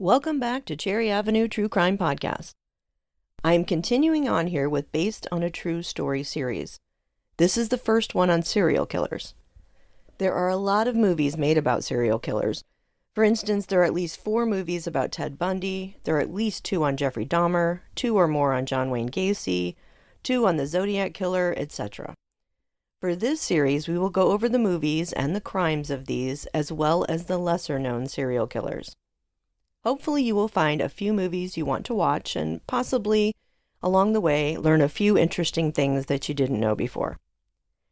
Welcome back to Cherry Avenue True Crime Podcast. I am continuing on here with Based on a True Story series. This is the first one on serial killers. There are a lot of movies made about serial killers. For instance, there are at least four movies about Ted Bundy, there are at least two on Jeffrey Dahmer, two or more on John Wayne Gacy, two on the Zodiac Killer, etc. For this series, we will go over the movies and the crimes of these, as well as the lesser known serial killers. Hopefully, you will find a few movies you want to watch and possibly, along the way, learn a few interesting things that you didn't know before.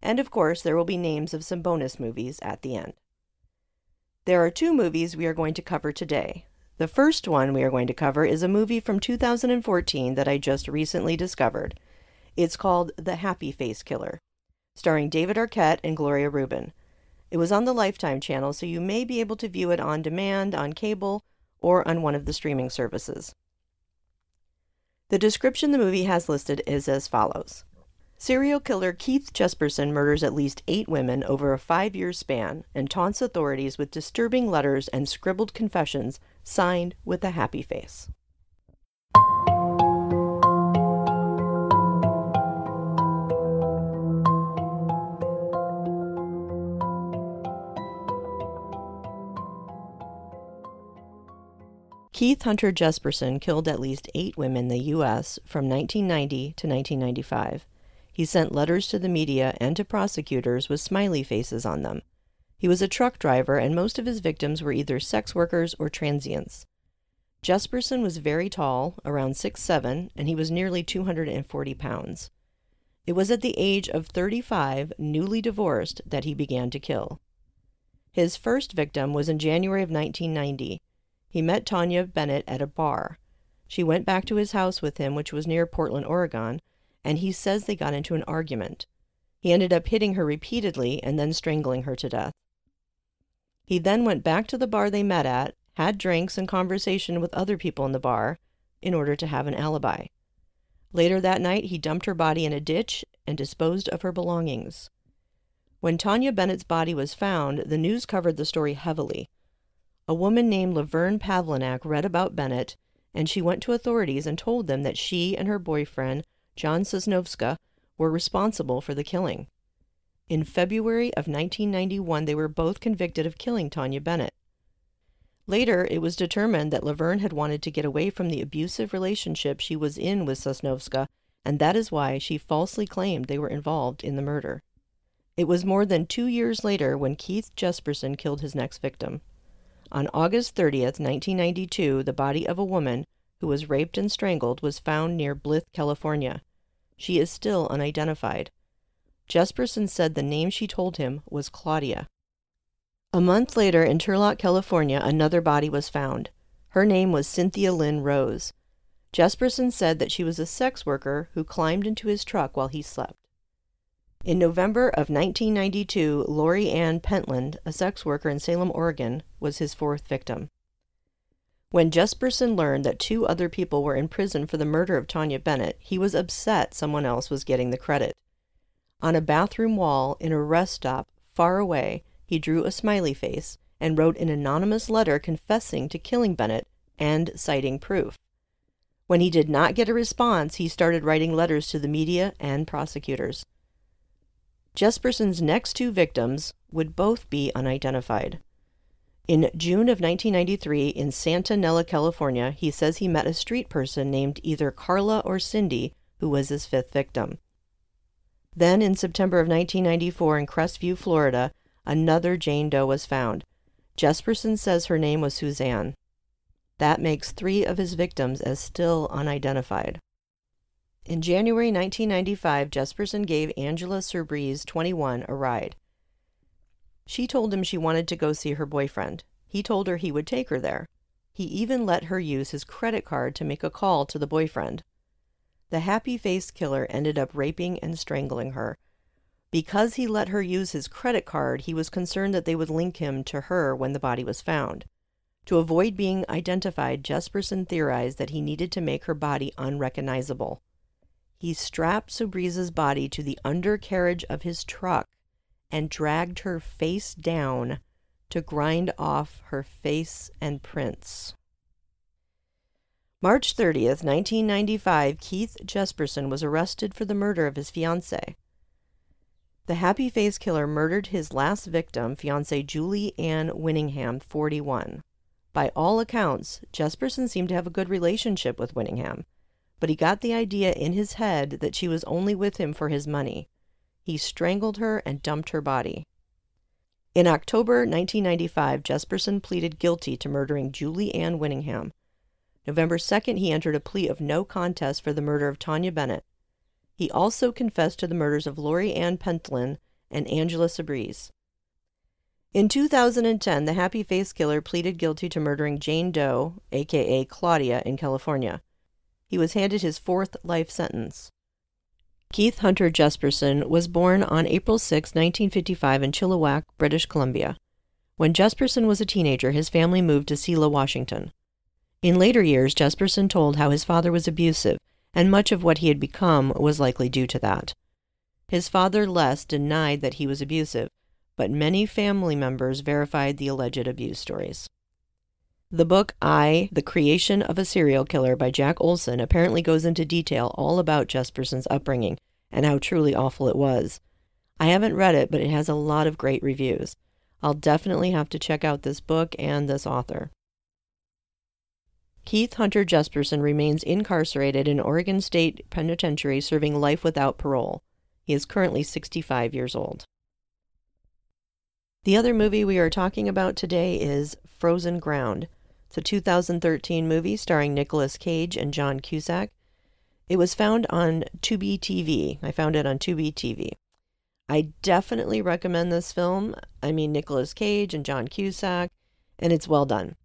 And of course, there will be names of some bonus movies at the end. There are two movies we are going to cover today. The first one we are going to cover is a movie from 2014 that I just recently discovered. It's called The Happy Face Killer, starring David Arquette and Gloria Reuben. It was on the Lifetime channel, so you may be able to view it on demand, on cable, or on one of the streaming services. The description the movie has listed is as follows Serial killer Keith Jesperson murders at least eight women over a five year span and taunts authorities with disturbing letters and scribbled confessions signed with a happy face. Keith Hunter Jesperson killed at least eight women in the U.S. from 1990 to 1995. He sent letters to the media and to prosecutors with smiley faces on them. He was a truck driver, and most of his victims were either sex workers or transients. Jesperson was very tall, around six seven, and he was nearly 240 pounds. It was at the age of 35, newly divorced, that he began to kill. His first victim was in January of 1990. He met Tanya Bennett at a bar. She went back to his house with him, which was near Portland, Oregon, and he says they got into an argument. He ended up hitting her repeatedly and then strangling her to death. He then went back to the bar they met at, had drinks and conversation with other people in the bar in order to have an alibi. Later that night, he dumped her body in a ditch and disposed of her belongings. When Tanya Bennett's body was found, the news covered the story heavily. A woman named Laverne Pavlinac read about Bennett, and she went to authorities and told them that she and her boyfriend, John Sosnovske, were responsible for the killing. In February of 1991, they were both convicted of killing Tanya Bennett. Later, it was determined that Laverne had wanted to get away from the abusive relationship she was in with Sosnovske, and that is why she falsely claimed they were involved in the murder. It was more than two years later when Keith Jesperson killed his next victim. On August 30th, 1992, the body of a woman who was raped and strangled was found near Blythe, California. She is still unidentified. Jesperson said the name she told him was Claudia. A month later, in Turlock, California, another body was found. Her name was Cynthia Lynn Rose. Jesperson said that she was a sex worker who climbed into his truck while he slept. In November of 1992, Lori Ann Pentland, a sex worker in Salem, Oregon, was his fourth victim. When Jesperson learned that two other people were in prison for the murder of Tanya Bennett, he was upset someone else was getting the credit. On a bathroom wall in a rest stop far away, he drew a smiley face and wrote an anonymous letter confessing to killing Bennett and citing proof. When he did not get a response, he started writing letters to the media and prosecutors. Jesperson's next two victims would both be unidentified. In June of 1993, in Santa Nella, California, he says he met a street person named either Carla or Cindy, who was his fifth victim. Then, in September of 1994, in Crestview, Florida, another Jane Doe was found. Jesperson says her name was Suzanne. That makes three of his victims as still unidentified. In January 1995, Jesperson gave Angela Subrize, 21, a ride. She told him she wanted to go see her boyfriend. He told her he would take her there. He even let her use his credit card to make a call to the boyfriend. The happy faced killer ended up raping and strangling her. Because he let her use his credit card, he was concerned that they would link him to her when the body was found. To avoid being identified, Jesperson theorized that he needed to make her body unrecognizable. He strapped Subrize's body to the undercarriage of his truck and dragged her face down to grind off her face and prints. March 30th, 1995, Keith Jesperson was arrested for the murder of his fiancée. The happy face killer murdered his last victim, fiancée Julie Ann Winningham, 41. By all accounts, Jesperson seemed to have a good relationship with Winningham, but he got the idea in his head that she was only with him for his money. He strangled her and dumped her body. In October 1995, Jesperson pleaded guilty to murdering Julie Ann Winningham. November 2nd, he entered a plea of no contest for the murder of Tanya Bennett. He also confessed to the murders of Lori Ann Pentland and Angela Subrize. In 2010, the happy face killer pleaded guilty to murdering Jane Doe, aka Claudia, in California. He was handed his fourth life sentence. Keith Hunter Jesperson was born on April 6, 1955, in Chilliwack, British Columbia. When Jesperson was a teenager, his family moved to Selah, Washington. In later years, Jesperson told how his father was abusive and much of what he had become was likely due to that. His father, Les, denied that he was abusive, but many family members verified the alleged abuse stories. The book I, The Creation of a Serial Killer by Jack Olsen apparently goes into detail all about Jesperson's upbringing and how truly awful it was. I haven't read it, but it has a lot of great reviews. I'll definitely have to check out this book and this author. Keith Hunter Jesperson remains incarcerated in Oregon State Penitentiary serving life without parole. He is currently 65 years old. The other movie we are talking about today is Frozen Ground. It's a 2013 movie starring Nicolas Cage and John Cusack. It was found on Tubi TV. I found it on Tubi TV. I definitely recommend this film. I mean, Nicolas Cage and John Cusack, and it's well done.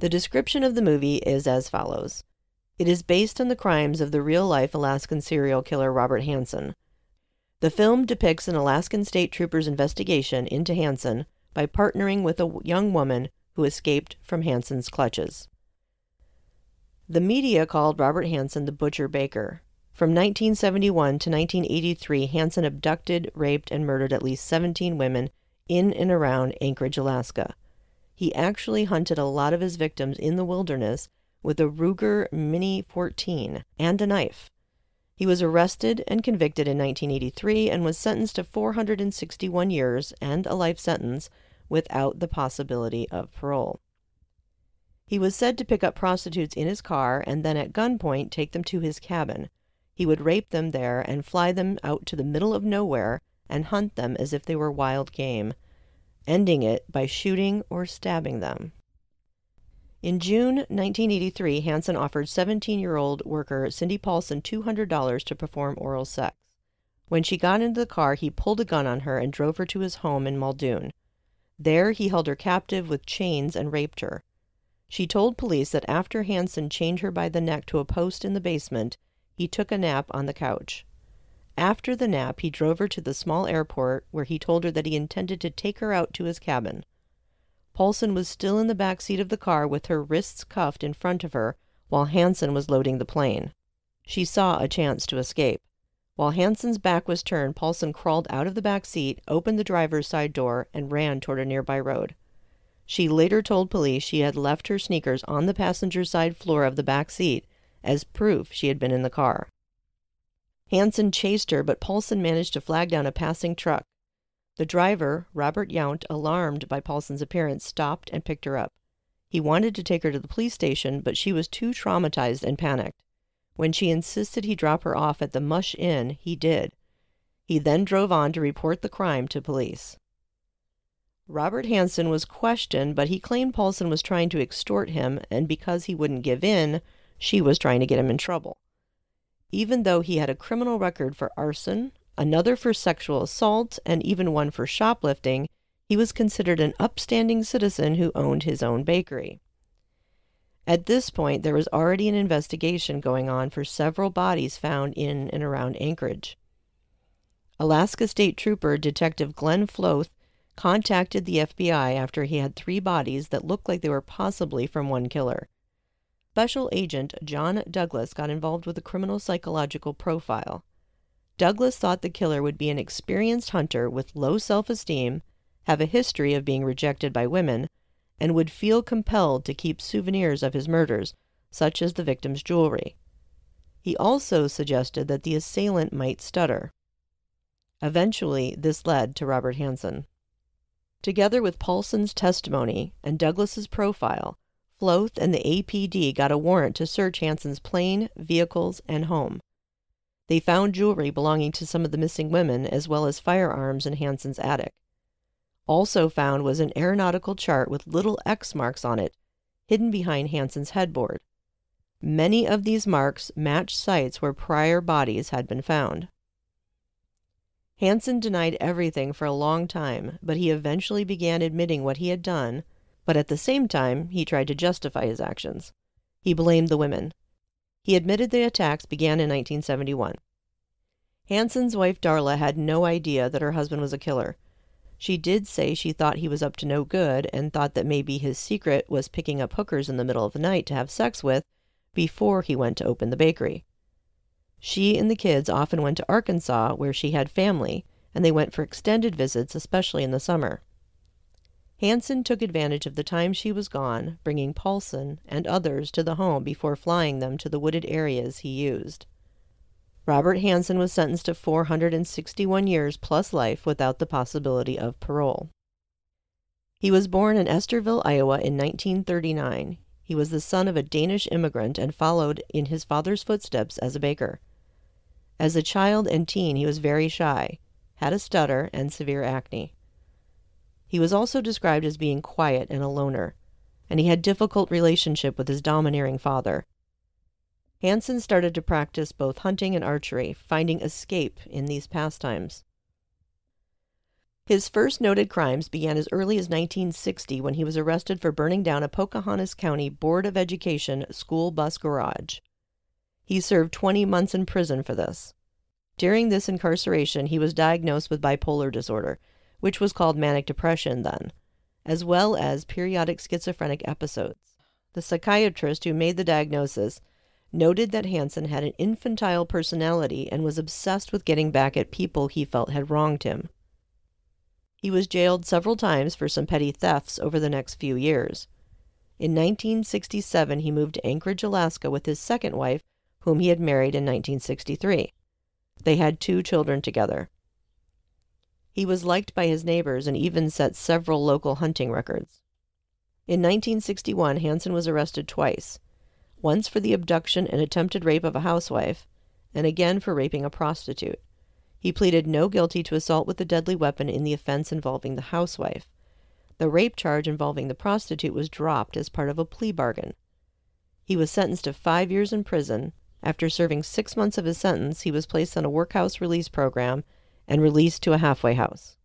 The description of the movie is as follows It is based on the crimes of the real life Alaskan serial killer Robert Hansen. The film depicts an Alaskan state trooper's investigation into Hansen by partnering with a young woman who escaped from Hansen's clutches. The media called Robert Hansen the Butcher Baker. From 1971 to 1983, Hansen abducted, raped, and murdered at least 17 women in and around Anchorage, Alaska. He actually hunted a lot of his victims in the wilderness with a Ruger Mini 14 and a knife. He was arrested and convicted in 1983 and was sentenced to 461 years and a life sentence without the possibility of parole. He was said to pick up prostitutes in his car and then at gunpoint take them to his cabin. He would rape them there and fly them out to the middle of nowhere and hunt them as if they were wild game ending it by shooting or stabbing them. In June 1983, Hansen offered 17 year old worker Cindy Paulson $200 to perform oral sex. When she got into the car, he pulled a gun on her and drove her to his home in Muldoon. There, he held her captive with chains and raped her. She told police that after Hansen chained her by the neck to a post in the basement, he took a nap on the couch. After the nap, he drove her to the small airport where he told her that he intended to take her out to his cabin. Paulson was still in the back seat of the car with her wrists cuffed in front of her while Hansen was loading the plane. She saw a chance to escape. While Hansen's back was turned, Paulson crawled out of the back seat, opened the driver's side door, and ran toward a nearby road. She later told police she had left her sneakers on the passenger side floor of the back seat as proof she had been in the car. Hansen chased her, but Paulson managed to flag down a passing truck. The driver, Robert Yount, alarmed by Paulson's appearance, stopped and picked her up. He wanted to take her to the police station, but she was too traumatized and panicked. When she insisted he drop her off at the Mush Inn, he did. He then drove on to report the crime to police. Robert Hansen was questioned, but he claimed Paulson was trying to extort him, and because he wouldn't give in, she was trying to get him in trouble even though he had a criminal record for arson, another for sexual assault, and even one for shoplifting, he was considered an upstanding citizen who owned his own bakery. At this point, there was already an investigation going on for several bodies found in and around Anchorage. Alaska State Trooper Detective Glenn Floth contacted the FBI after he had three bodies that looked like they were possibly from one killer. Special Agent John Douglas got involved with a criminal psychological profile. Douglas thought the killer would be an experienced hunter with low self esteem, have a history of being rejected by women, and would feel compelled to keep souvenirs of his murders, such as the victim's jewelry. He also suggested that the assailant might stutter. Eventually, this led to Robert Hansen. Together with Paulson's testimony and Douglas's profile, Floth and the APD got a warrant to search Hansen's plane, vehicles, and home. They found jewelry belonging to some of the missing women as well as firearms in Hansen's attic. Also found was an aeronautical chart with little X marks on it, hidden behind Hansen's headboard. Many of these marks matched sites where prior bodies had been found. Hansen denied everything for a long time, but he eventually began admitting what he had done, but at the same time, he tried to justify his actions. He blamed the women. He admitted the attacks began in 1971. Hansen's wife Darla had no idea that her husband was a killer. She did say she thought he was up to no good and thought that maybe his secret was picking up hookers in the middle of the night to have sex with before he went to open the bakery. She and the kids often went to Arkansas, where she had family, and they went for extended visits, especially in the summer. Hansen took advantage of the time she was gone, bringing Paulson and others to the home before flying them to the wooded areas he used. Robert Hansen was sentenced to 461 years plus life without the possibility of parole. He was born in Estherville, Iowa in 1939. He was the son of a Danish immigrant and followed in his father's footsteps as a baker. As a child and teen, he was very shy, had a stutter, and severe acne. He was also described as being quiet and a loner, and he had difficult relationship with his domineering father. Hansen started to practice both hunting and archery, finding escape in these pastimes. His first noted crimes began as early as 1960 when he was arrested for burning down a Pocahontas County Board of Education school bus garage. He served 20 months in prison for this. During this incarceration, he was diagnosed with bipolar disorder, which was called manic depression then, as well as periodic schizophrenic episodes. The psychiatrist who made the diagnosis noted that Hansen had an infantile personality and was obsessed with getting back at people he felt had wronged him. He was jailed several times for some petty thefts over the next few years. In 1967, he moved to Anchorage, Alaska with his second wife, whom he had married in 1963. They had two children together. He was liked by his neighbors and even set several local hunting records. In 1961, Hansen was arrested twice once for the abduction and attempted rape of a housewife, and again for raping a prostitute. He pleaded no guilty to assault with a deadly weapon in the offense involving the housewife. The rape charge involving the prostitute was dropped as part of a plea bargain. He was sentenced to five years in prison. After serving six months of his sentence, he was placed on a workhouse release program and released to a halfway house.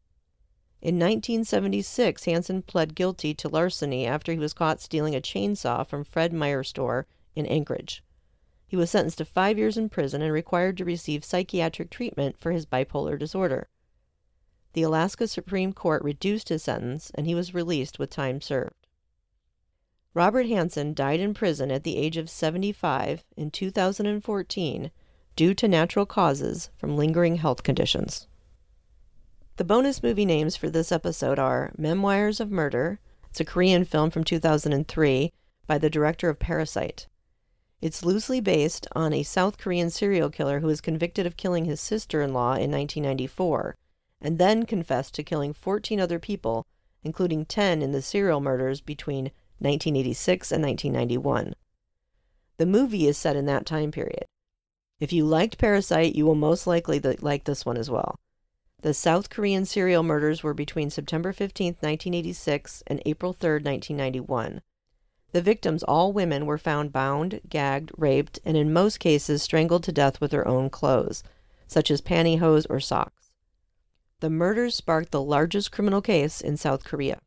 In 1976, Hansen pled guilty to larceny after he was caught stealing a chainsaw from Fred Meyer store in Anchorage. He was sentenced to five years in prison and required to receive psychiatric treatment for his bipolar disorder. The Alaska Supreme Court reduced his sentence and he was released with time served. Robert Hansen died in prison at the age of 75 in 2014 due to natural causes from lingering health conditions. The bonus movie names for this episode are Memories of Murder. It's a Korean film from 2003 by the director of Parasite. It's loosely based on a South Korean serial killer who was convicted of killing his sister in law in 1994 and then confessed to killing 14 other people, including 10 in the serial murders between 1986 and 1991. The movie is set in that time period. If you liked Parasite, you will most likely like this one as well. The South Korean serial murders were between September 15, 1986 and April 3, 1991. The victims, all women, were found bound, gagged, raped, and in most cases strangled to death with their own clothes, such as pantyhose or socks. The murders sparked the largest criminal case in South Korea.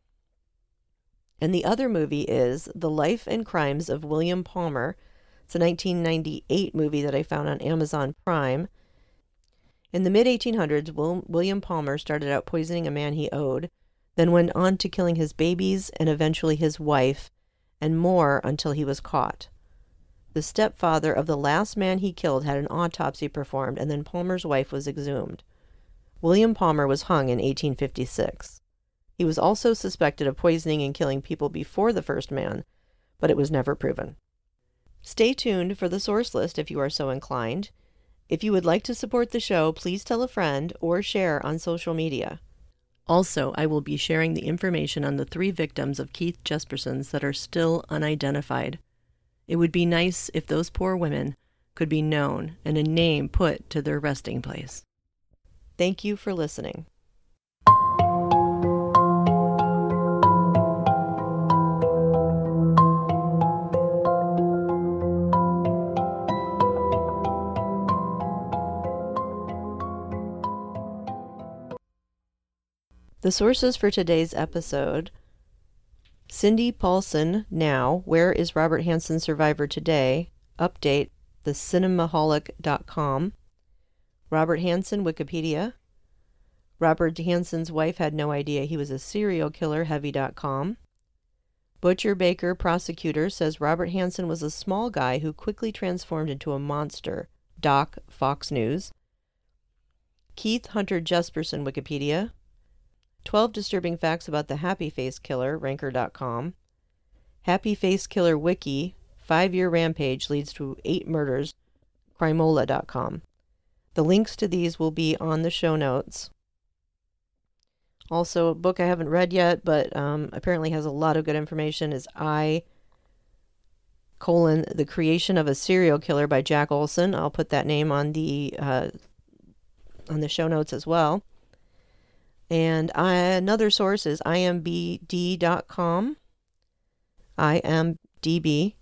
And the other movie is The Life and Crimes of William Palmer. It's a 1998 movie that I found on Amazon Prime. In the mid 1800s, William Palmer started out poisoning a man he owed, then went on to killing his babies and eventually his wife and more until he was caught. The stepfather of the last man he killed had an autopsy performed, and then Palmer's wife was exhumed. William Palmer was hung in 1856. He was also suspected of poisoning and killing people before the first man, but it was never proven. Stay tuned for the source list if you are so inclined. If you would like to support the show, please tell a friend or share on social media. Also, I will be sharing the information on the three victims of Keith Jesperson's that are still unidentified. It would be nice if those poor women could be known and a name put to their resting place. Thank you for listening. The sources for today's episode Cindy Paulson, now, Where is Robert Hansen Survivor Today? Update, thecinemaholic.com. Robert Hansen, Wikipedia. Robert Hansen's wife had no idea he was a serial killer, heavy.com. Butcher Baker, prosecutor, says Robert Hansen was a small guy who quickly transformed into a monster. Doc, Fox News. Keith Hunter Jesperson, Wikipedia. 12 Disturbing Facts About the Happy Face Killer, Ranker.com. Happy Face Killer Wiki, Five Year Rampage Leads to Eight Murders, Crimola.com. The links to these will be on the show notes. Also, a book I haven't read yet, but um, apparently has a lot of good information is I colon the creation of a serial killer by Jack Olsen. I'll put that name on the uh, on the show notes as well. And I, another source is imbd.com. IMDB.